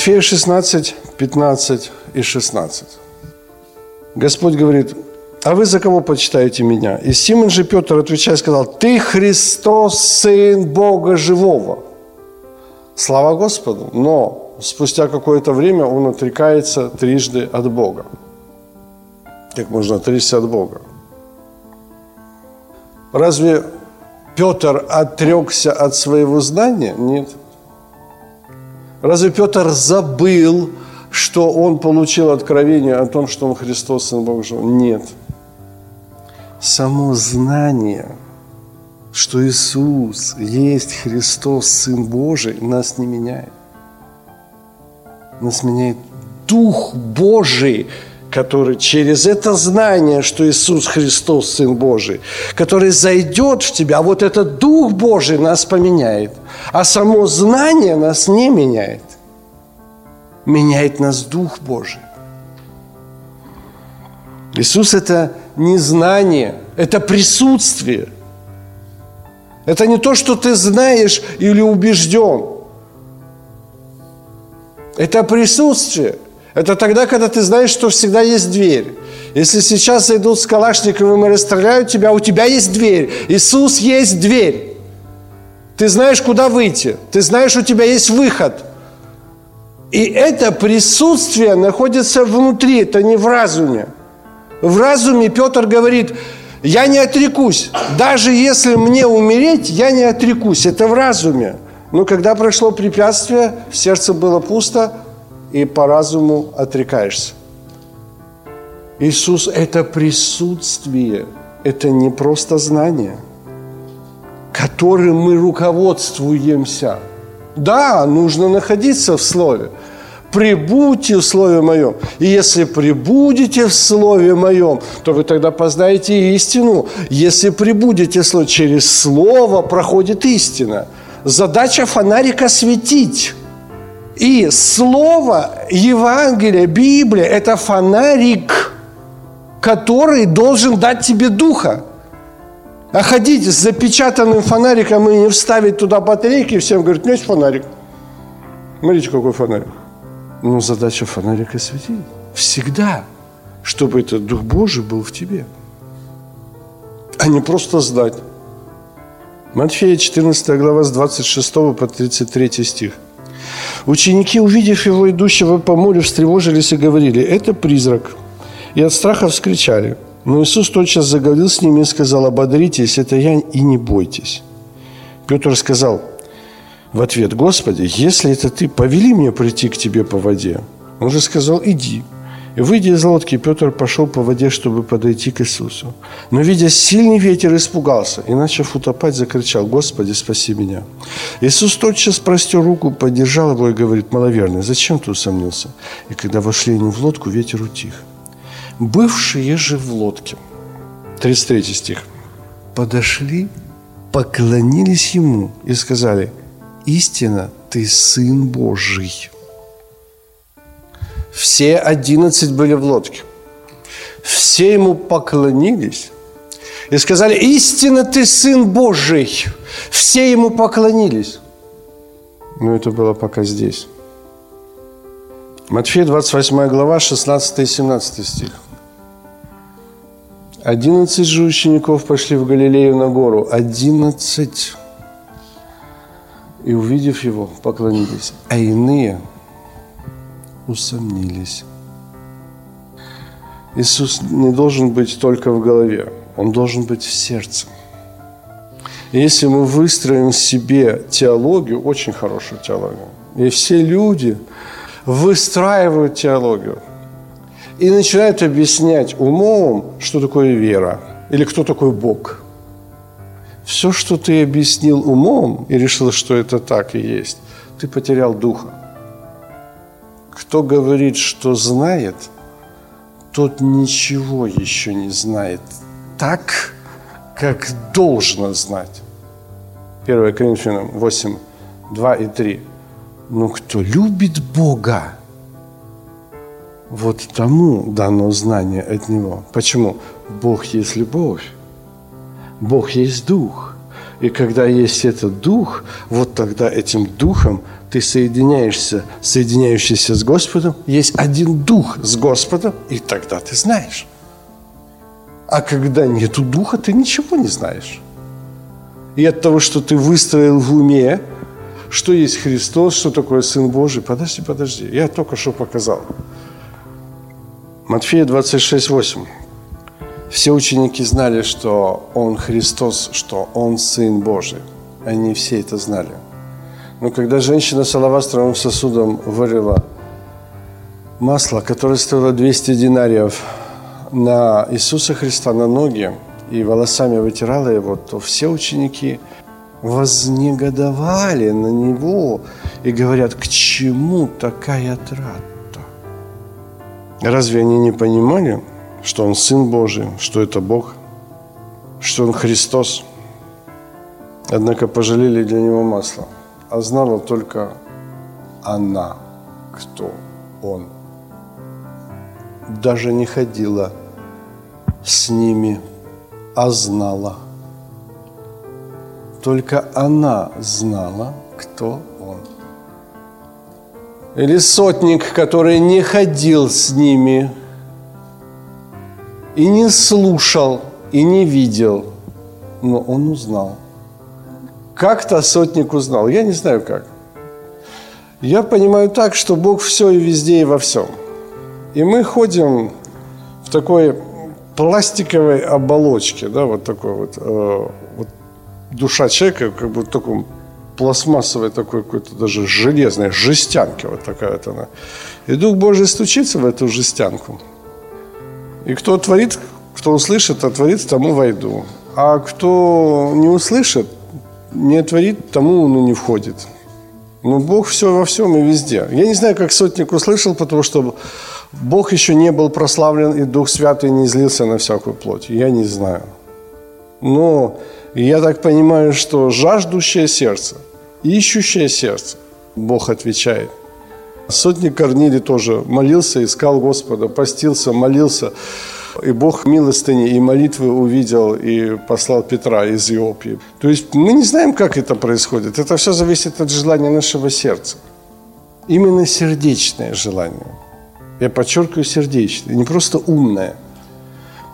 Матфея 16, 15 и 16. Господь говорит, а вы за кого почитаете меня? И Симон же Петр, отвечая, сказал, ты Христос, Сын Бога Живого. Слава Господу, но спустя какое-то время он отрекается трижды от Бога. Как можно отречься от Бога? Разве Петр отрекся от своего знания? Нет. Разве Петр забыл, что он получил откровение о том, что он Христос, Сын Бога Живого? Нет. Само знание, что Иисус есть Христос, Сын Божий, нас не меняет. Нас меняет Дух Божий, который через это знание, что Иисус Христос, Сын Божий, который зайдет в тебя, а вот этот Дух Божий нас поменяет. А само знание нас не меняет. Меняет нас Дух Божий. Иисус – это не знание, это присутствие. Это не то, что ты знаешь или убежден. Это присутствие. Это тогда, когда ты знаешь, что всегда есть дверь. Если сейчас зайдут с Калашниковым и расстреляют тебя, у тебя есть дверь. Иисус есть дверь. Ты знаешь, куда выйти. Ты знаешь, у тебя есть выход. И это присутствие находится внутри, это не в разуме. В разуме Петр говорит, я не отрекусь. Даже если мне умереть, я не отрекусь. Это в разуме. Но когда прошло препятствие, сердце было пусто, и по разуму отрекаешься. Иисус – это присутствие, это не просто знание, которым мы руководствуемся. Да, нужно находиться в Слове. Прибудьте в Слове Моем. И если прибудете в Слове Моем, то вы тогда познаете истину. Если прибудете в Слове, через Слово проходит истина. Задача фонарика – светить. И Слово, Евангелие, Библия – это фонарик, который должен дать тебе духа. А ходить с запечатанным фонариком и не вставить туда батарейки, всем говорят, у есть фонарик. Смотрите, какой фонарик. Но задача фонарика светить. Всегда. Чтобы этот Дух Божий был в тебе. А не просто знать. Матфея 14 глава с 26 по 33 стих. Ученики, увидев его идущего по морю, встревожились и говорили, это призрак. И от страха вскричали. Но Иисус тотчас заговорил с ними и сказал, ободритесь, это я и не бойтесь. Петр сказал в ответ, Господи, если это Ты, повели мне прийти к Тебе по воде. Он же сказал, иди. И выйдя из лодки, Петр пошел по воде, чтобы подойти к Иисусу. Но, видя сильный ветер, испугался и, начав утопать, закричал, «Господи, спаси меня!» Иисус тотчас простер руку, поддержал его и говорит, «Маловерный, зачем ты усомнился?» И когда вошли они в лодку, ветер утих. Бывшие же в лодке, 33 стих, подошли, поклонились Ему и сказали, «Истина, Ты Сын Божий». Все одиннадцать были в лодке. Все ему поклонились и сказали, истинно ты Сын Божий. Все ему поклонились. Но это было пока здесь. Матфея 28 глава, 16 и 17 стих. Одиннадцать же учеников пошли в Галилею на гору. Одиннадцать. И увидев его, поклонились. А иные – усомнились. Иисус не должен быть только в голове, Он должен быть в сердце. И если мы выстроим себе теологию, очень хорошую теологию, и все люди выстраивают теологию и начинают объяснять умом, что такое вера или кто такой Бог. Все, что ты объяснил умом и решил, что это так и есть, ты потерял духа. Кто говорит, что знает, тот ничего еще не знает так, как должно знать. 1 Коринфянам 8, 2 и 3. Но кто любит Бога, вот тому дано знание от Него. Почему? Бог есть любовь. Бог есть Дух. И когда есть этот Дух, вот тогда этим Духом ты соединяешься, соединяющийся с Господом, есть один Дух с Господом, и тогда ты знаешь. А когда нету Духа, ты ничего не знаешь. И от того, что ты выстроил в уме, что есть Христос, что такое Сын Божий, подожди, подожди, я только что показал. Матфея 26, 8. Все ученики знали, что Он Христос, что Он Сын Божий. Они все это знали. Но когда женщина с алавастровым сосудом вылила масло, которое стоило 200 динариев, на Иисуса Христа, на ноги, и волосами вытирала его, то все ученики вознегодовали на него и говорят, к чему такая трата? Разве они не понимали, что Он Сын Божий, что это Бог, что Он Христос? Однако пожалели для Него масло, а знала только она, кто Он. Даже не ходила с ними, а знала. Только она знала, кто он. Или сотник, который не ходил с ними и не слушал, и не видел, но он узнал. Как-то сотник узнал, я не знаю как. Я понимаю так, что Бог все и везде и во всем. И мы ходим в такой пластиковой оболочке, да, вот такой вот, э, вот душа человека, как бы в таком пластмассовой такой какой-то даже железной жестянке вот такая вот она. И Дух Божий стучится в эту жестянку. И кто творит, кто услышит, а творит, тому войду. А кто не услышит, не творит, тому он и не входит. Но Бог все во всем и везде. Я не знаю, как сотник услышал, потому что Бог еще не был прославлен, и Дух Святый не излился на всякую плоть. Я не знаю. Но я так понимаю, что жаждущее сердце, ищущее сердце, Бог отвечает. Сотник Корнилий тоже молился, искал Господа, постился, молился. И Бог милостыни и молитвы увидел и послал Петра из Иопии. То есть мы не знаем, как это происходит. Это все зависит от желания нашего сердца. Именно сердечное желание – я подчеркиваю сердечное, не просто умное.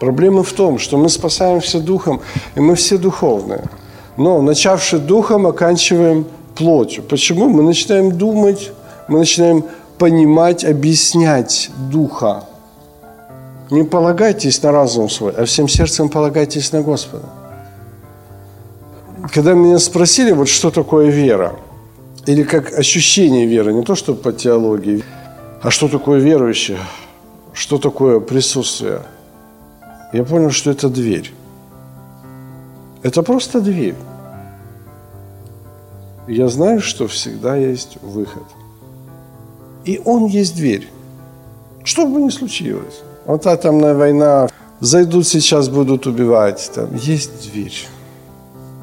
Проблема в том, что мы спасаемся духом, и мы все духовные. Но, начавши духом, оканчиваем плотью. Почему? Мы начинаем думать, мы начинаем понимать, объяснять духа. Не полагайтесь на разум свой, а всем сердцем полагайтесь на Господа. Когда меня спросили, вот что такое вера, или как ощущение веры, не то что по теологии, а что такое верующее? Что такое присутствие? Я понял, что это дверь. Это просто дверь. Я знаю, что всегда есть выход. И он есть дверь. Что бы ни случилось. Вот атомная война, зайдут сейчас, будут убивать. Там есть дверь.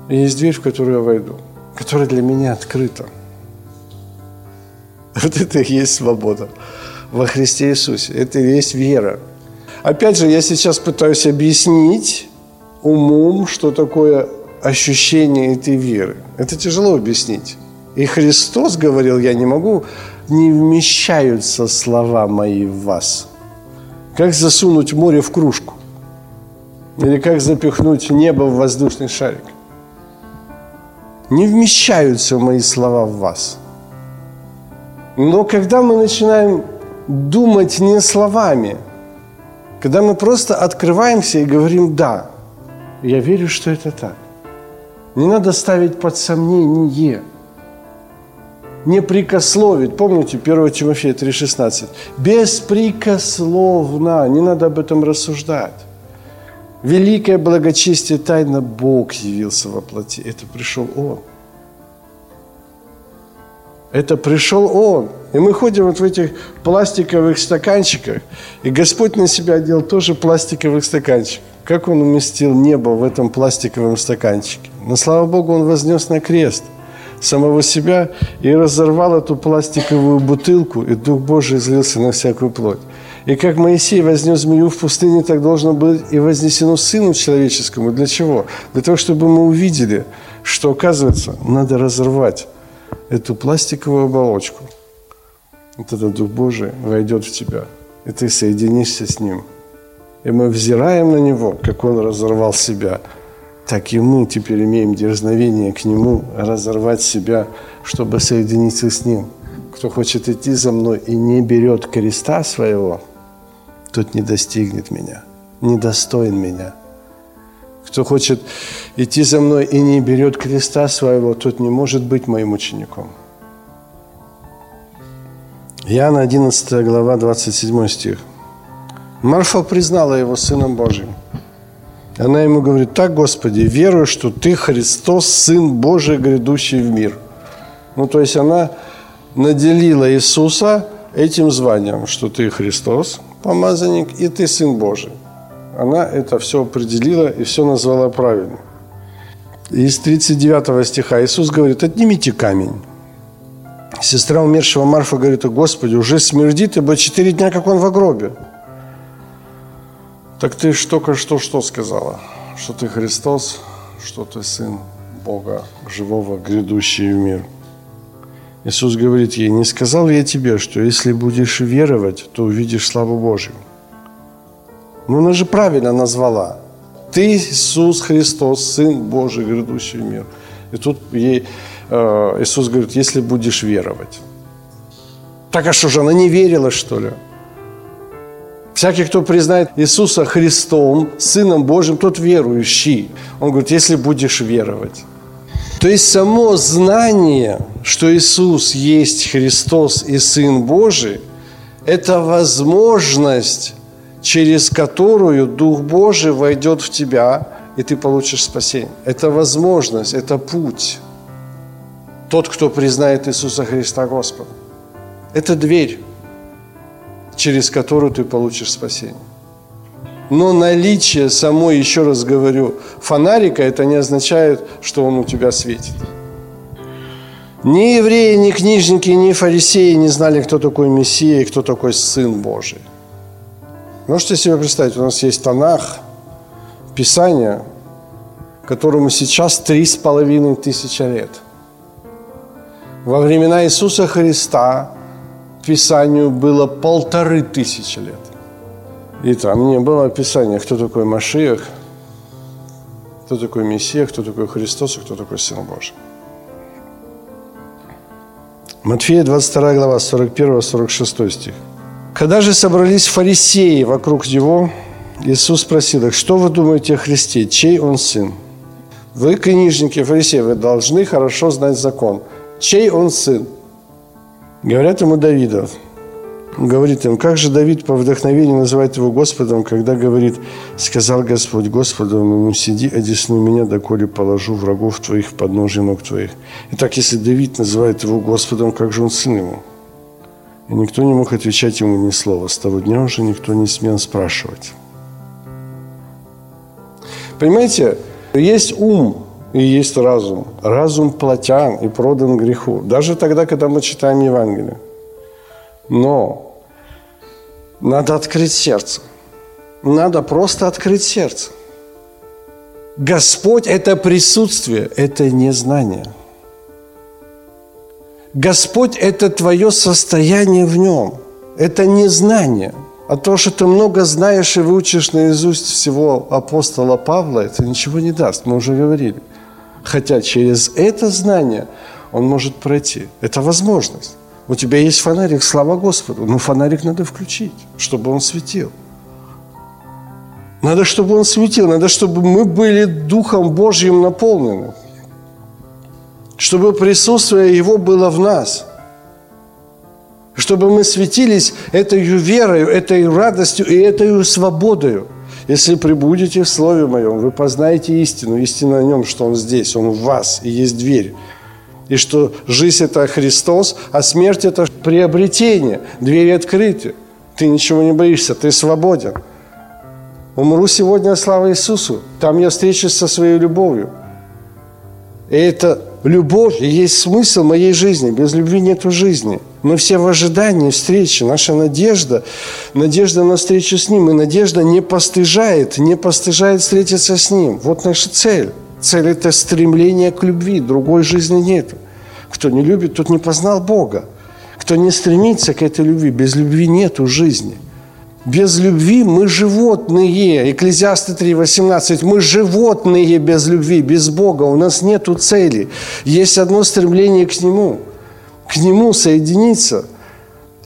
есть дверь, в которую я войду, которая для меня открыта. Вот это и есть свобода во Христе Иисусе. Это и есть вера. Опять же, я сейчас пытаюсь объяснить умом, что такое ощущение этой веры. Это тяжело объяснить. И Христос говорил, я не могу, не вмещаются слова мои в вас. Как засунуть море в кружку? Или как запихнуть небо в воздушный шарик? Не вмещаются мои слова в вас – но когда мы начинаем думать не словами, когда мы просто открываемся и говорим «да», я верю, что это так. Не надо ставить под сомнение. Не прикословить. Помните 1 Тимофея 3,16? Беспрекословно. Не надо об этом рассуждать. Великое благочестие тайна Бог явился во плоти. Это пришел Он. Это пришел Он. И мы ходим вот в этих пластиковых стаканчиках, и Господь на себя одел тоже пластиковых стаканчиков. Как Он уместил небо в этом пластиковом стаканчике? Но, слава Богу, Он вознес на крест самого себя и разорвал эту пластиковую бутылку, и Дух Божий излился на всякую плоть. И как Моисей вознес змею в пустыне, так должно быть и вознесено Сыну Человеческому. Для чего? Для того, чтобы мы увидели, что, оказывается, надо разорвать эту пластиковую оболочку. Вот этот Дух Божий войдет в тебя, и ты соединишься с Ним. И мы взираем на Него, как Он разорвал себя, так и мы теперь имеем дерзновение к Нему разорвать себя, чтобы соединиться с Ним. Кто хочет идти за мной и не берет креста своего – тот не достигнет меня, не достоин меня. Кто хочет идти за мной и не берет креста своего, тот не может быть моим учеником. Иоанна 11 глава 27 стих. Марфа признала его Сыном Божьим. Она ему говорит, так, Господи, верую, что Ты Христос, Сын Божий, грядущий в мир. Ну, то есть она наделила Иисуса этим званием, что Ты Христос, помазанник, и ты Сын Божий. Она это все определила и все назвала правильно. Из 39 стиха Иисус говорит, отнимите камень. Сестра умершего Марфа говорит, Господи, уже смердит, ибо четыре дня, как он в гробе. Так ты только что что сказала? Что ты Христос, что ты Сын Бога, живого, грядущий в мир – Иисус говорит ей, не сказал я тебе, что если будешь веровать, то увидишь славу Божью. Ну, она же правильно назвала. Ты Иисус Христос, Сын Божий, грядущий в мир. И тут ей э, Иисус говорит, если будешь веровать. Так а что же, она не верила, что ли? Всякий, кто признает Иисуса Христом, Сыном Божьим, тот верующий. Он говорит, если будешь веровать. То есть само знание, что Иисус есть Христос и Сын Божий, это возможность, через которую Дух Божий войдет в тебя, и ты получишь спасение. Это возможность, это путь. Тот, кто признает Иисуса Христа Господом. Это дверь, через которую ты получишь спасение. Но наличие самой, еще раз говорю, фонарика, это не означает, что он у тебя светит. Ни евреи, ни книжники, ни фарисеи не знали, кто такой Мессия и кто такой Сын Божий. Можете себе представить, у нас есть Танах, Писание, которому сейчас три с половиной тысячи лет. Во времена Иисуса Христа Писанию было полторы тысячи лет. И там не было описания, кто такой Машиах, кто такой Мессия, кто такой Христос и кто такой Сын Божий. Матфея 22 глава, 41-46 стих. Когда же собрались фарисеи вокруг него, Иисус спросил их, что вы думаете о Христе, чей он сын? Вы, книжники, фарисеи, вы должны хорошо знать закон. Чей он сын? Говорят ему Давидов говорит им, как же Давид по вдохновению называет его Господом, когда говорит, сказал Господь Господу ему, сиди, одесну меня, доколе положу врагов твоих в подножие ног твоих. Итак, если Давид называет его Господом, как же он сын ему? И никто не мог отвечать ему ни слова. С того дня уже никто не смел спрашивать. Понимаете, есть ум и есть разум. Разум плотян и продан греху. Даже тогда, когда мы читаем Евангелие. Но надо открыть сердце. Надо просто открыть сердце. Господь – это присутствие, это не знание. Господь – это твое состояние в Нем. Это не знание. А то, что ты много знаешь и выучишь наизусть всего апостола Павла, это ничего не даст. Мы уже говорили. Хотя через это знание он может пройти. Это возможность. У тебя есть фонарик, слава Господу. Но фонарик надо включить, чтобы он светил. Надо, чтобы он светил, надо, чтобы мы были Духом Божьим наполнены. Чтобы присутствие Его было в нас. Чтобы мы светились этой верою, этой радостью и этой свободою. Если прибудете в Слове Моем, вы познаете истину, истина о Нем, что Он здесь, Он в вас, и есть дверь. И что жизнь – это Христос, а смерть – это приобретение, двери открыты. Ты ничего не боишься, ты свободен. Умру сегодня, слава Иисусу. Там я встречусь со своей любовью. И это любовь есть смысл моей жизни. Без любви нет жизни. Мы все в ожидании встречи. Наша надежда, надежда на встречу с Ним. И надежда не постыжает, не постыжает встретиться с Ним. Вот наша цель. Цель – это стремление к любви. Другой жизни нет. Кто не любит, тот не познал Бога. Кто не стремится к этой любви, без любви нет жизни. Без любви мы животные. Экклезиасты 3.18. Мы животные без любви, без Бога. У нас нет цели. Есть одно стремление к Нему. К Нему соединиться.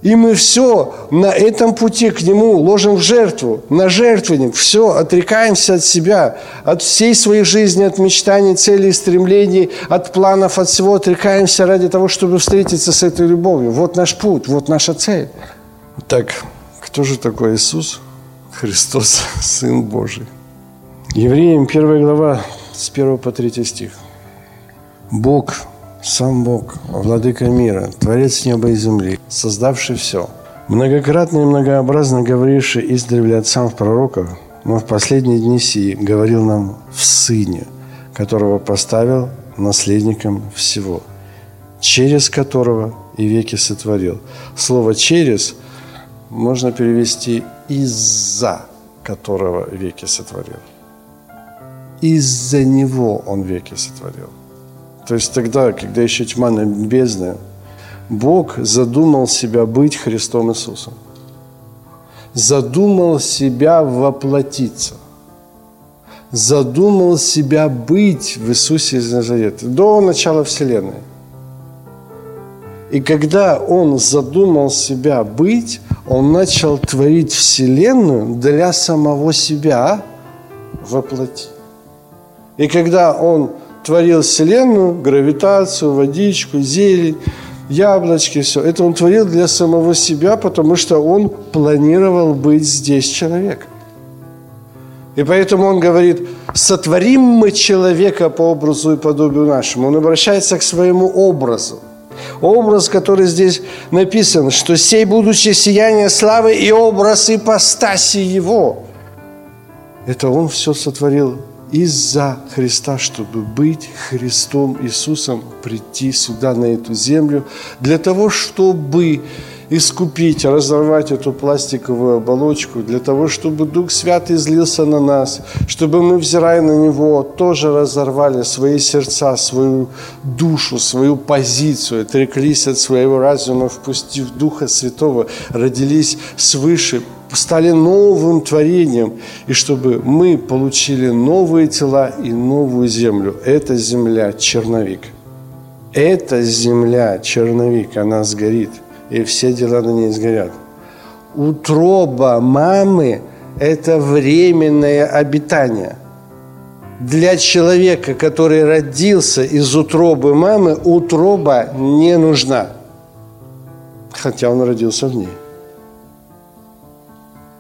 И мы все на этом пути к Нему ложим в жертву, на жертвенник. Все, отрекаемся от себя, от всей своей жизни, от мечтаний, целей, стремлений, от планов, от всего. Отрекаемся ради того, чтобы встретиться с этой любовью. Вот наш путь, вот наша цель. Так, кто же такой Иисус? Христос, Сын Божий. Евреям 1 глава с 1 по 3 стих. Бог, сам Бог, владыка мира, Творец неба и земли, создавший все, многократно и многообразно говоривший издревле отцам в пророках, но в последние дни сии говорил нам в Сыне, которого поставил наследником всего, через которого и веки сотворил. Слово «через» – можно перевести «из-за которого веки сотворил». Из-за него он веки сотворил. То есть тогда, когда еще тьма небесная, Бог задумал себя быть Христом Иисусом. Задумал себя воплотиться. Задумал себя быть в Иисусе из Назарета до начала Вселенной. И когда Он задумал себя быть, Он начал творить Вселенную для самого себя воплоти. И когда Он творил Вселенную, гравитацию, водичку, зелень, яблочки, все, это Он творил для самого себя, потому что Он планировал быть здесь человеком. И поэтому он говорит, сотворим мы человека по образу и подобию нашему. Он обращается к своему образу. Образ, который здесь написан, что сей будучи сияние славы и образ ипостаси Его. Это Он все сотворил из-за Христа, чтобы быть Христом Иисусом, прийти сюда, на эту землю, для того, чтобы искупить, разорвать эту пластиковую оболочку, для того, чтобы Дух Святый злился на нас, чтобы мы, взирая на Него, тоже разорвали свои сердца, свою душу, свою позицию, отреклись от своего разума, впустив Духа Святого, родились свыше, стали новым творением, и чтобы мы получили новые тела и новую землю. Это земля черновик. Эта земля черновик, она сгорит – и все дела на ней сгорят. Утроба мамы – это временное обитание. Для человека, который родился из утробы мамы, утроба не нужна. Хотя он родился в ней.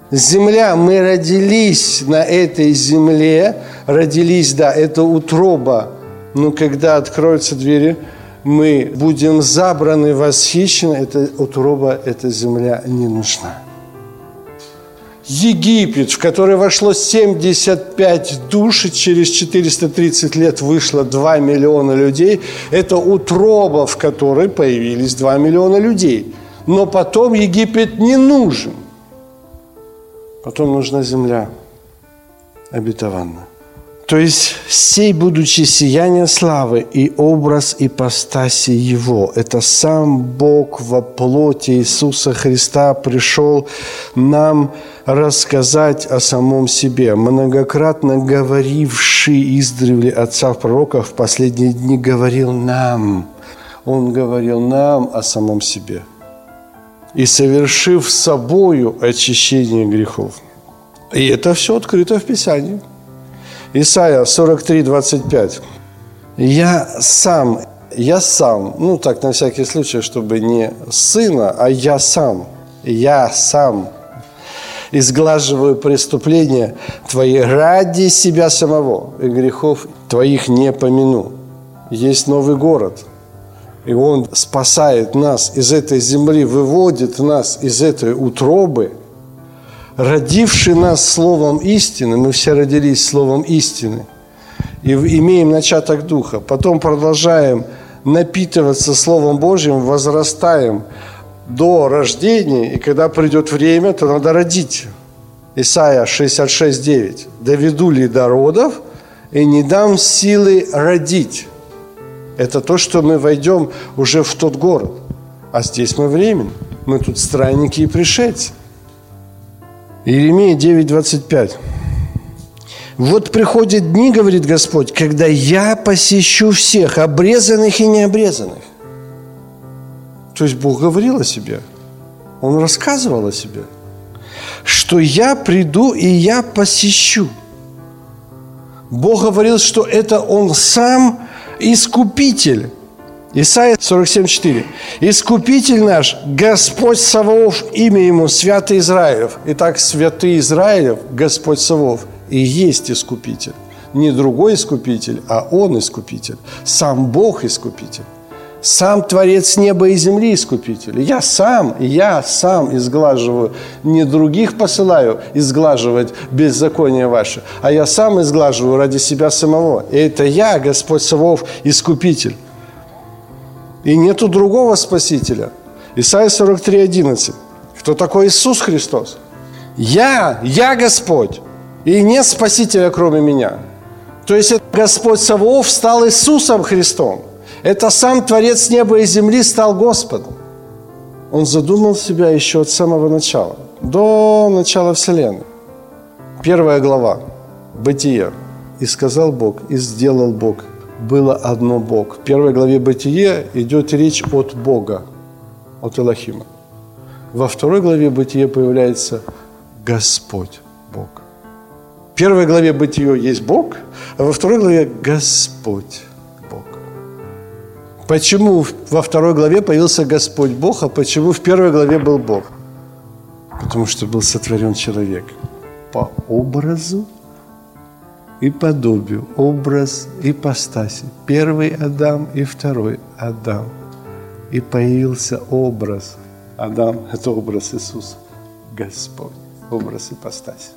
Земля, мы родились на этой земле, родились, да, это утроба. Но когда откроются двери – мы будем забраны, восхищены, эта утроба, эта земля не нужна. Египет, в который вошло 75 душ, и через 430 лет вышло 2 миллиона людей, это утроба, в которой появились 2 миллиона людей. Но потом Египет не нужен. Потом нужна земля обетованная. То есть, сей, будучи сияние славы и образ ипостаси Его, это сам Бог во плоти Иисуса Христа пришел нам рассказать о самом себе, многократно говоривший издревле отца пророков в последние дни говорил нам, Он говорил нам о самом себе. И совершив собою очищение грехов. И это все открыто в Писании – Исайя 43, 25. «Я сам, я сам, ну так на всякий случай, чтобы не сына, а я сам, я сам изглаживаю преступления твои ради себя самого, и грехов твоих не помяну. Есть новый город, и Он спасает нас из этой земли, выводит нас из этой утробы, родивший нас Словом истины, мы все родились Словом истины, и имеем начаток Духа, потом продолжаем напитываться Словом Божьим, возрастаем до рождения, и когда придет время, то надо родить. Исайя 66:9. «Доведу ли до родов, и не дам силы родить». Это то, что мы войдем уже в тот город. А здесь мы временно. Мы тут странники и пришельцы. Иеремия 9:25. Вот приходят дни, говорит Господь, когда я посещу всех, обрезанных и необрезанных. То есть Бог говорил о себе. Он рассказывал о себе. Что я приду и я посещу. Бог говорил, что это Он сам искупитель. Исайя 47:4. «Искупитель наш, Господь Саваоф, имя Ему, Святый Израилев». Итак, Святый Израилев, Господь Саваоф, и есть Искупитель. Не другой Искупитель, а Он Искупитель. Сам Бог Искупитель. Сам Творец неба и земли Искупитель. Я сам, я сам изглаживаю, не других посылаю изглаживать беззаконие ваше, а я сам изглаживаю ради себя самого. И это я, Господь Савов, Искупитель. И нету другого Спасителя. Исайя 43, 11. Кто такой Иисус Христос? Я, я Господь, и нет Спасителя, кроме меня. То есть это Господь Саваоф стал Иисусом Христом. Это сам Творец неба и земли стал Господом. Он задумал себя еще от самого начала, до начала Вселенной. Первая глава, Бытие. «И сказал Бог, и сделал Бог, было одно Бог». В первой главе Бытие идет речь от Бога, от Элохима. Во второй главе Бытие появляется Господь Бог. В первой главе Бытие есть Бог, а во второй главе Господь Бог. Почему во второй главе появился Господь Бог, а почему в первой главе был Бог? Потому что был сотворен человек по образу и подобию, образ ипостаси. Первый Адам и второй Адам. И появился образ. Адам – это образ Иисуса. Господь. Образ ипостаси.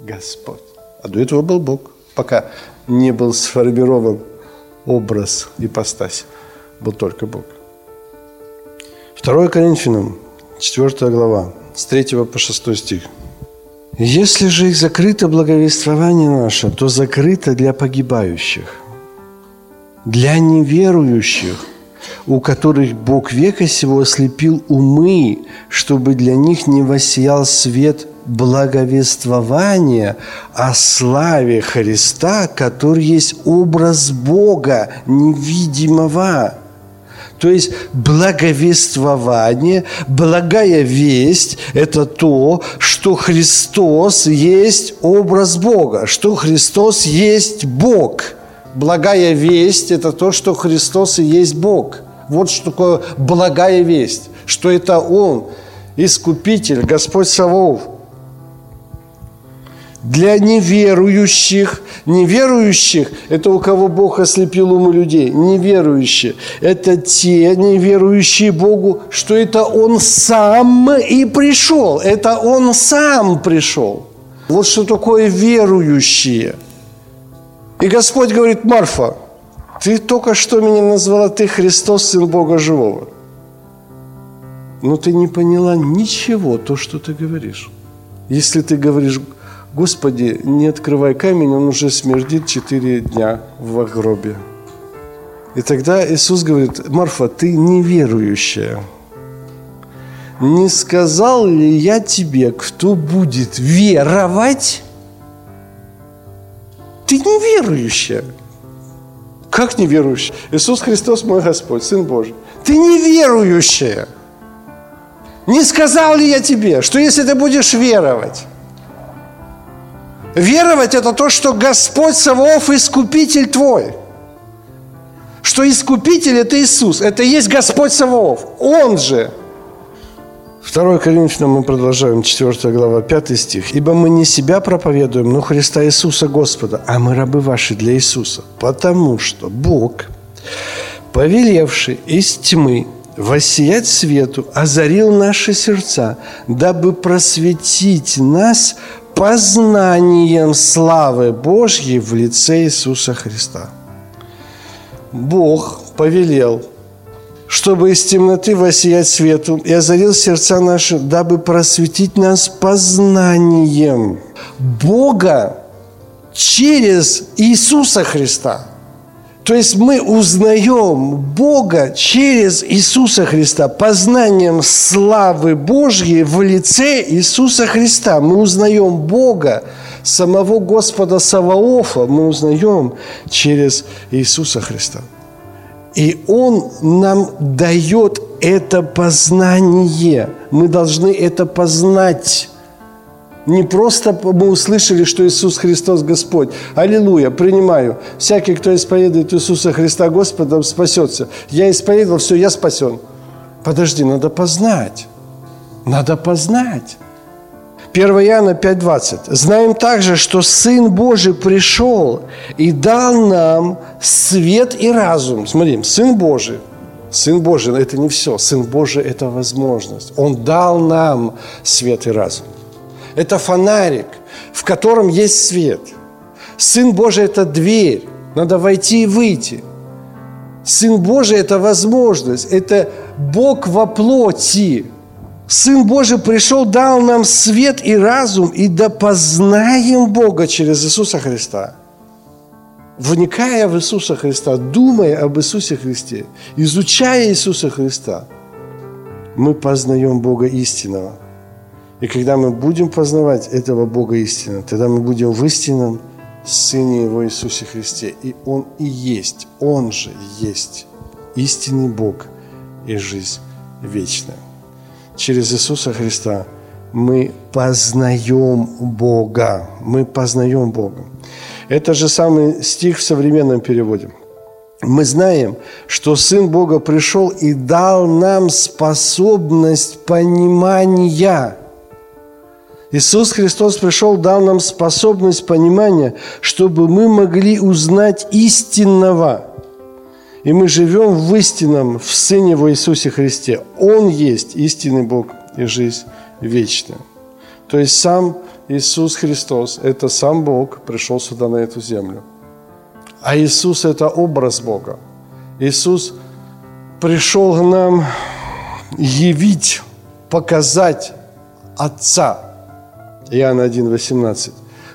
Господь. А до этого был Бог, пока не был сформирован образ ипостаси. Был только Бог. 2 Коринфянам, 4 глава, с 3 по 6 стих. Если же и закрыто благовествование наше, то закрыто для погибающих, для неверующих, у которых Бог века сего ослепил умы, чтобы для них не воссиял свет благовествования о славе Христа, который есть образ Бога невидимого. То есть благовествование, благая весть – это то, что Христос есть образ Бога, что Христос есть Бог. Благая весть – это то, что Христос и есть Бог. Вот что такое благая весть, что это Он, Искупитель, Господь Савов – для неверующих. Неверующих – это у кого Бог ослепил умы людей. Неверующие – это те неверующие Богу, что это Он сам и пришел. Это Он сам пришел. Вот что такое верующие. И Господь говорит, Марфа, ты только что меня назвала, ты Христос, Сын Бога Живого. Но ты не поняла ничего, то, что ты говоришь. Если ты говоришь, Господи, не открывай камень, он уже смердит четыре дня в гробе. И тогда Иисус говорит, Марфа, ты неверующая. Не сказал ли я тебе, кто будет веровать? Ты неверующая. Как неверующая? Иисус Христос мой Господь, Сын Божий. Ты неверующая. Не сказал ли я тебе, что если ты будешь веровать, Веровать – это то, что Господь Саваоф – искупитель твой. Что искупитель – это Иисус. Это и есть Господь Саваоф. Он же. 2 Коринфянам мы продолжаем, 4 глава, 5 стих. «Ибо мы не себя проповедуем, но Христа Иисуса Господа, а мы рабы ваши для Иисуса, потому что Бог, повелевший из тьмы воссиять свету, озарил наши сердца, дабы просветить нас познанием славы Божьей в лице Иисуса Христа. Бог повелел, чтобы из темноты воссиять свету и озарил сердца наши, дабы просветить нас познанием Бога через Иисуса Христа. То есть мы узнаем Бога через Иисуса Христа, познанием славы Божьей в лице Иисуса Христа. Мы узнаем Бога, самого Господа Саваофа мы узнаем через Иисуса Христа. И Он нам дает это познание. Мы должны это познать. Не просто мы услышали, что Иисус Христос Господь. Аллилуйя, принимаю. Всякий, кто исповедует Иисуса Христа Господом, спасется. Я исповедовал, все, я спасен. Подожди, надо познать. Надо познать. 1 Иоанна 5.20. Знаем также, что Сын Божий пришел и дал нам свет и разум. Смотри, Сын Божий. Сын Божий – это не все. Сын Божий – это возможность. Он дал нам свет и разум. Это фонарик, в котором есть свет. Сын Божий – это дверь. Надо войти и выйти. Сын Божий – это возможность. Это Бог во плоти. Сын Божий пришел, дал нам свет и разум, и да познаем Бога через Иисуса Христа. Вникая в Иисуса Христа, думая об Иисусе Христе, изучая Иисуса Христа, мы познаем Бога истинного. И когда мы будем познавать этого Бога истинного, тогда мы будем в истинном Сыне Его Иисусе Христе. И Он и есть, Он же есть истинный Бог и жизнь вечная через Иисуса Христа мы познаем Бога. Мы познаем Бога. Это же самый стих в современном переводе. Мы знаем, что Сын Бога пришел и дал нам способность понимания. Иисус Христос пришел, дал нам способность понимания, чтобы мы могли узнать истинного – и мы живем в истинном, в Сыне Его Иисусе Христе. Он есть истинный Бог и жизнь вечная. То есть сам Иисус Христос, это сам Бог, пришел сюда на эту землю. А Иисус – это образ Бога. Иисус пришел к нам явить, показать Отца. Иоанна 1, 18.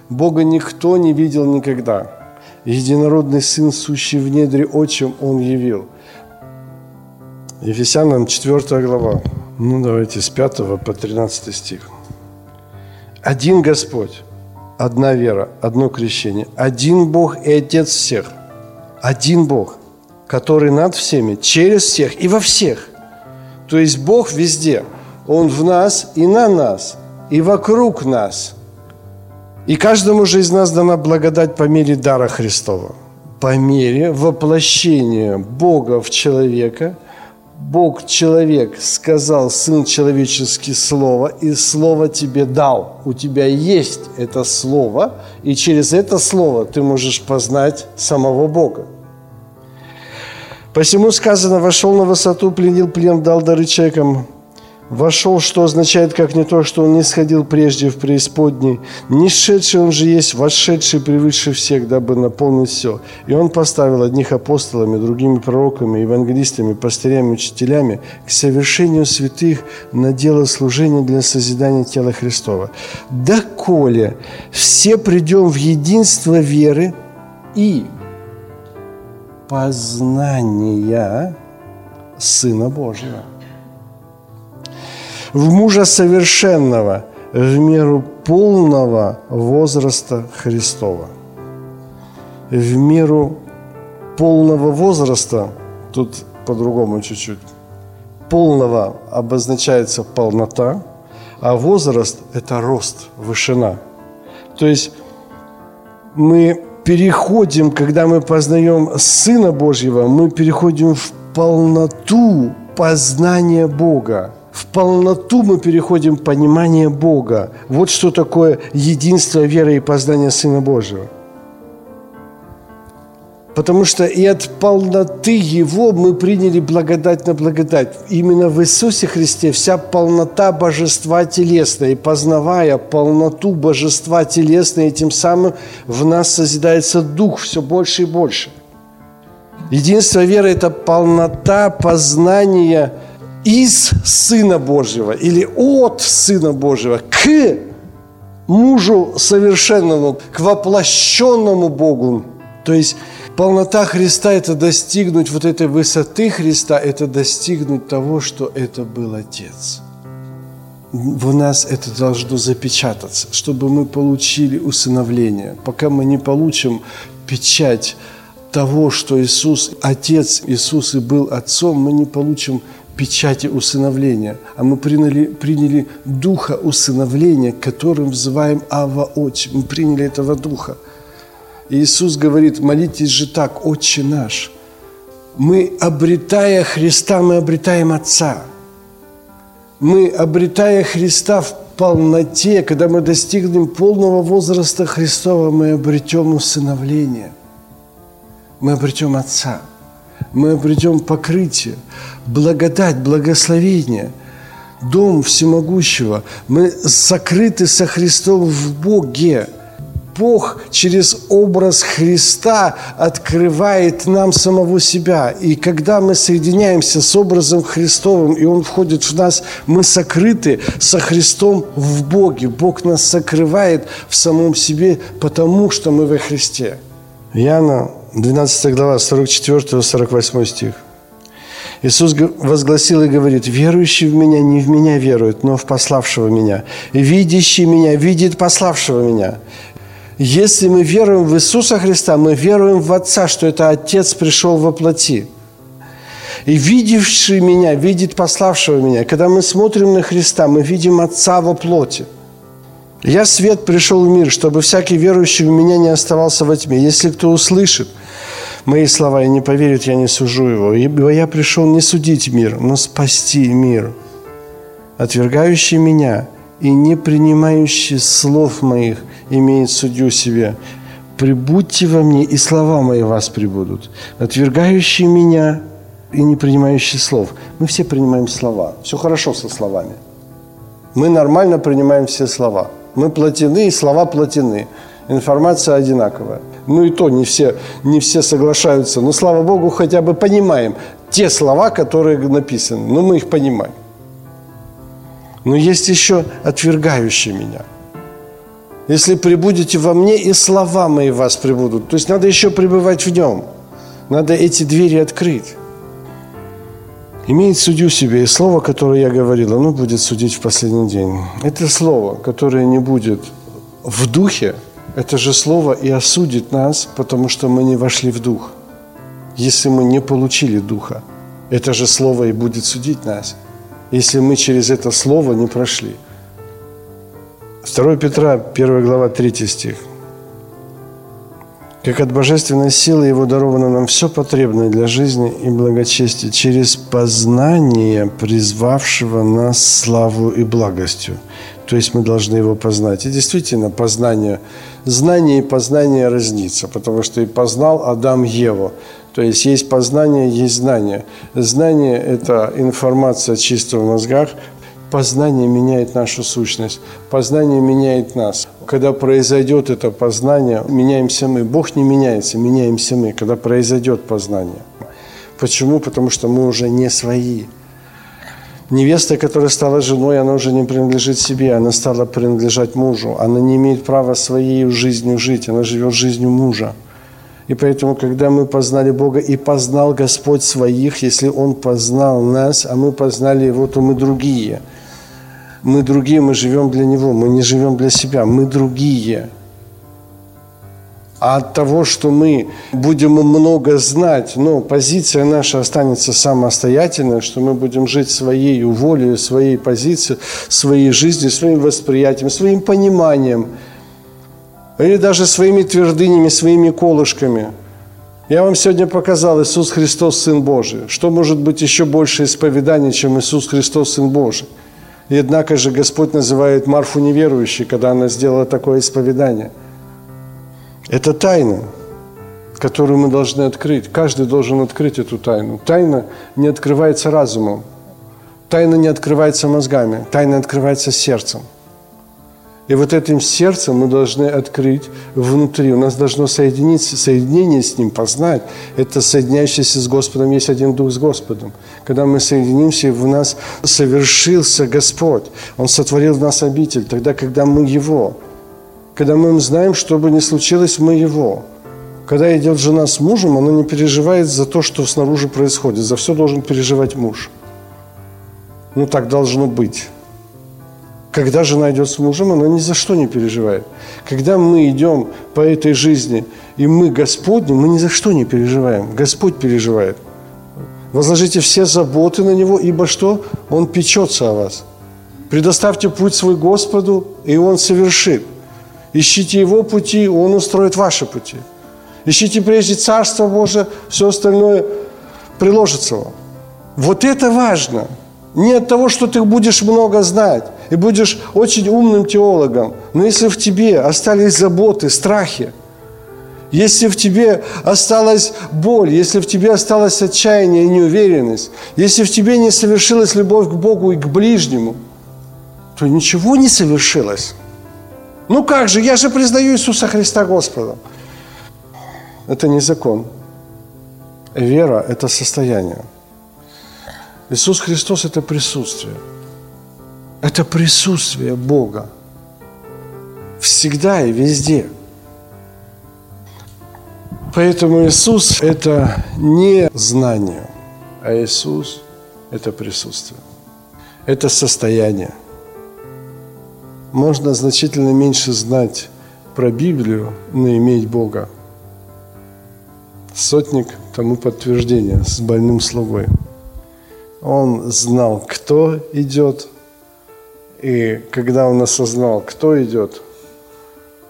Бога никто не видел никогда – единородный Сын, сущий в недре отчим, Он явил. Ефесянам 4 глава. Ну, давайте с 5 по 13 стих. Один Господь, одна вера, одно крещение, один Бог и Отец всех. Один Бог, который над всеми, через всех и во всех. То есть Бог везде. Он в нас и на нас, и вокруг нас – и каждому же из нас дана благодать по мере дара Христова. По мере воплощения Бога в человека – Бог человек сказал, Сын человеческий Слово, и Слово тебе дал. У тебя есть это Слово, и через это Слово ты можешь познать самого Бога. Посему сказано, вошел на высоту, пленил плен, дал дары человекам, Вошел, что означает, как не то, что он не сходил прежде в преисподней, не шедший он же есть, вошедший превыше всех, дабы наполнить все. И он поставил одних апостолами, другими пророками, евангелистами, пастырями, учителями к совершению святых на дело служения для созидания тела Христова. Доколе все придем в единство веры и познания Сына Божьего в мужа совершенного, в меру полного возраста Христова. В меру полного возраста, тут по-другому чуть-чуть, полного обозначается полнота, а возраст – это рост, вышина. То есть мы переходим, когда мы познаем Сына Божьего, мы переходим в полноту познания Бога в полноту мы переходим понимание Бога. Вот что такое единство веры и познания Сына Божьего. Потому что и от полноты Его мы приняли благодать на благодать. Именно в Иисусе Христе вся полнота божества телесной. И познавая полноту божества телесной, и тем самым в нас созидается Дух все больше и больше. Единство веры – это полнота познания из Сына Божьего или от Сына Божьего к мужу совершенному, к воплощенному Богу. То есть полнота Христа – это достигнуть вот этой высоты Христа, это достигнуть того, что это был Отец. В нас это должно запечататься, чтобы мы получили усыновление. Пока мы не получим печать того, что Иисус – Отец, Иисус и был Отцом, мы не получим печати усыновления, а мы приняли, приняли духа усыновления, которым взываем Ава Отче. Мы приняли этого духа. И Иисус говорит, молитесь же так, Отче наш. Мы, обретая Христа, мы обретаем Отца. Мы, обретая Христа в полноте, когда мы достигнем полного возраста Христова, мы обретем усыновление. Мы обретем Отца – мы обретем покрытие, благодать, благословение, дом всемогущего. Мы сокрыты со Христом в Боге. Бог через образ Христа открывает нам самого себя. И когда мы соединяемся с образом Христовым, и Он входит в нас, мы сокрыты со Христом в Боге. Бог нас сокрывает в самом себе, потому что мы во Христе. Яна 12 глава, 44-48 стих. Иисус возгласил и говорит, верующий в Меня не в Меня верует, но в пославшего Меня. Видящий Меня видит пославшего Меня. Если мы веруем в Иисуса Христа, мы веруем в Отца, что это Отец пришел во плоти. И видевший Меня видит пославшего Меня. Когда мы смотрим на Христа, мы видим Отца во плоти – я свет пришел в мир, чтобы всякий верующий в меня не оставался во тьме. Если кто услышит мои слова и не поверит, я не сужу его. Ибо я пришел не судить мир, но спасти мир. Отвергающий меня и не принимающий слов моих имеет судью себе. Прибудьте во мне, и слова мои вас прибудут. Отвергающий меня и не принимающий слов. Мы все принимаем слова. Все хорошо со словами. Мы нормально принимаем все слова – мы платины, и слова платины. Информация одинаковая. Ну и то не все, не все соглашаются. Но, слава Богу, хотя бы понимаем те слова, которые написаны. Но мы их понимаем. Но есть еще отвергающие меня. Если прибудете во мне, и слова мои вас прибудут. То есть надо еще пребывать в нем. Надо эти двери открыть имеет судью себе, и слово, которое я говорил, оно будет судить в последний день. Это слово, которое не будет в духе, это же слово и осудит нас, потому что мы не вошли в дух. Если мы не получили духа, это же слово и будет судить нас, если мы через это слово не прошли. 2 Петра, 1 глава, 3 стих как от божественной силы Его даровано нам все потребное для жизни и благочестия через познание призвавшего нас славу и благостью. То есть мы должны его познать. И действительно, познание, знание и познание разнится, потому что и познал Адам Еву. То есть есть познание, есть знание. Знание – это информация чисто в мозгах, Познание меняет нашу сущность, познание меняет нас. Когда произойдет это познание, меняемся мы. Бог не меняется, меняемся мы, когда произойдет познание. Почему? Потому что мы уже не свои. Невеста, которая стала женой, она уже не принадлежит себе, она стала принадлежать мужу. Она не имеет права своей жизнью жить, она живет жизнью мужа. И поэтому, когда мы познали Бога, и познал Господь своих, если Он познал нас, а мы познали Его, то мы другие – мы другие, мы живем для Него, мы не живем для себя, мы другие. А от того, что мы будем много знать, но позиция наша останется самостоятельной, что мы будем жить своей волей, своей позицией, своей жизнью, своим восприятием, своим пониманием, или даже своими твердынями, своими колышками. Я вам сегодня показал Иисус Христос, Сын Божий. Что может быть еще больше исповедания, чем Иисус Христос, Сын Божий? И однако же Господь называет Марфу неверующей, когда она сделала такое исповедание. Это тайна. которую мы должны открыть. Каждый должен открыть эту тайну. Тайна не открывается разумом. Тайна не открывается мозгами. Тайна открывается сердцем. И вот этим сердцем мы должны открыть внутри. У нас должно соединиться, соединение с Ним познать. Это соединяющийся с Господом есть один Дух с Господом. Когда мы соединимся, в нас совершился Господь. Он сотворил в нас обитель. Тогда, когда мы Его. Когда мы знаем, что бы ни случилось, мы Его. Когда идет жена с мужем, она не переживает за то, что снаружи происходит. За все должен переживать муж. Ну, так должно быть. Когда жена идет с мужем, она ни за что не переживает. Когда мы идем по этой жизни, и мы Господни, мы ни за что не переживаем. Господь переживает. Возложите все заботы на Него, ибо что? Он печется о вас. Предоставьте путь свой Господу, и Он совершит. Ищите Его пути, Он устроит ваши пути. Ищите прежде Царство Божие, все остальное приложится вам. Вот это важно. Не от того, что ты будешь много знать и будешь очень умным теологом. Но если в тебе остались заботы, страхи, если в тебе осталась боль, если в тебе осталось отчаяние и неуверенность, если в тебе не совершилась любовь к Богу и к ближнему, то ничего не совершилось. Ну как же, я же признаю Иисуса Христа Господом. Это не закон. Вера – это состояние. Иисус Христос – это присутствие. Это присутствие Бога. Всегда и везде. Поэтому Иисус – это не знание, а Иисус – это присутствие. Это состояние. Можно значительно меньше знать про Библию, но иметь Бога – Сотник тому подтверждение с больным слугой. Он знал, кто идет, и когда он осознал, кто идет,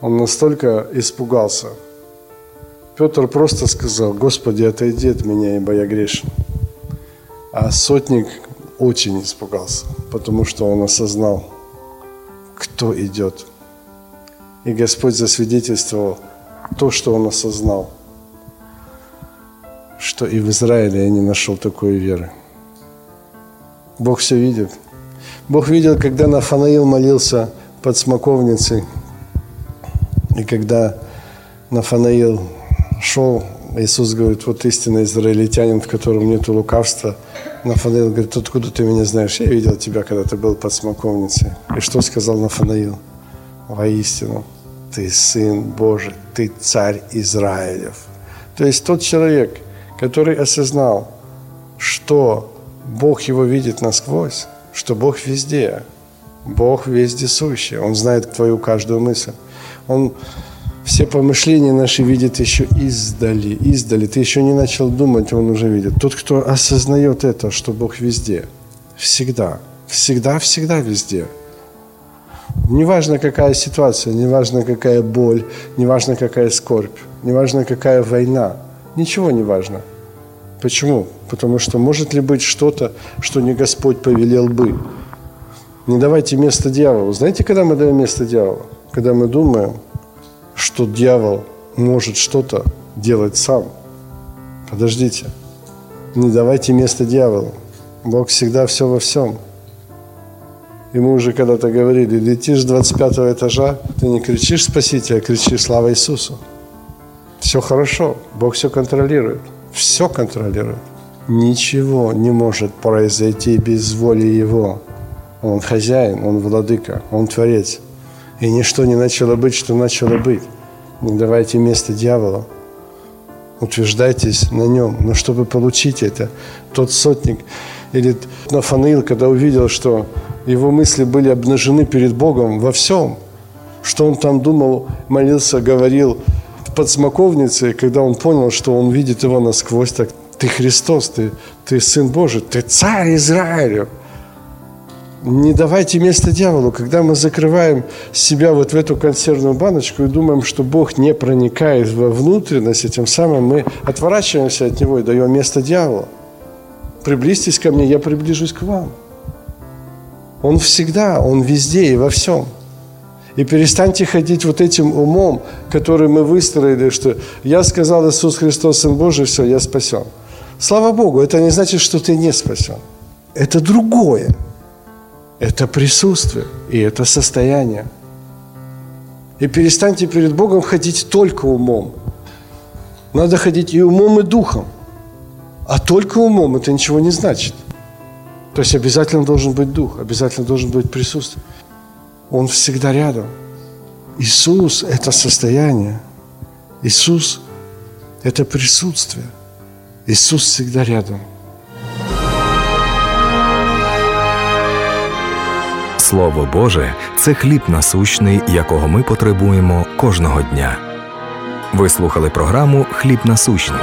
он настолько испугался. Петр просто сказал, Господи, отойди от меня, ибо я грешен. А сотник очень испугался, потому что он осознал, кто идет. И Господь засвидетельствовал то, что он осознал – что и в Израиле я не нашел такой веры. Бог все видит. Бог видел, когда Нафанаил молился под смоковницей, и когда Нафанаил шел, Иисус говорит, вот истинный израильтянин, в котором нет лукавства. Нафанаил говорит, откуда ты меня знаешь? Я видел тебя, когда ты был под смоковницей. И что сказал Нафанаил? Воистину, ты Сын Божий, ты Царь Израилев. То есть тот человек – который осознал, что Бог его видит насквозь, что Бог везде, Бог вездесущий, Он знает твою каждую мысль. Он все помышления наши видит еще издали, издали. Ты еще не начал думать, Он уже видит. Тот, кто осознает это, что Бог везде, всегда, всегда, всегда везде. Неважно, какая ситуация, неважно, какая боль, неважно, какая скорбь, неважно, какая война – Ничего не важно. Почему? Потому что может ли быть что-то, что не Господь повелел бы? Не давайте место дьяволу. Знаете, когда мы даем место дьяволу? Когда мы думаем, что дьявол может что-то делать сам. Подождите. Не давайте место дьяволу. Бог всегда все во всем. И мы уже когда-то говорили, летишь с 25 этажа, ты не кричишь «Спасите», а кричишь «Слава Иисусу». Все хорошо, Бог все контролирует, все контролирует. Ничего не может произойти без воли Его. Он хозяин, Он владыка, Он творец. И ничто не начало быть, что начало быть. Не давайте место дьяволу. Утверждайтесь на нем. Но чтобы получить это, тот сотник или Нафанаил, когда увидел, что его мысли были обнажены перед Богом во всем, что он там думал, молился, говорил – под смоковницей, когда он понял, что он видит его насквозь, так ты Христос, ты, ты Сын Божий, ты Царь Израиля. Не давайте место дьяволу, когда мы закрываем себя вот в эту консервную баночку и думаем, что Бог не проникает во внутренность, и тем самым мы отворачиваемся от Него и даем место дьяволу. Приблизьтесь ко мне, я приближусь к вам. Он всегда, Он везде и во всем – И перестаньте ходить вот этим умом, который мы выстроили, что я сказал Иисус Христос, Сын Божий, все, я спасен. Слава Богу, это не значит, что ты не спасен. Это другое. Это присутствие и это состояние. И перестаньте перед Богом ходить только умом. Надо ходить и умом, и духом. А только умом это ничего не значит. То есть обязательно должен быть дух, обязательно должен быть присутствие. Он всегда рядом. Иисус – это состояние. Иисус – это присутствие. Иисус всегда рядом. Слово Боже це хліб насущний, якого ми потребуємо кожного дня. Ви слухали програму Хліб насущний.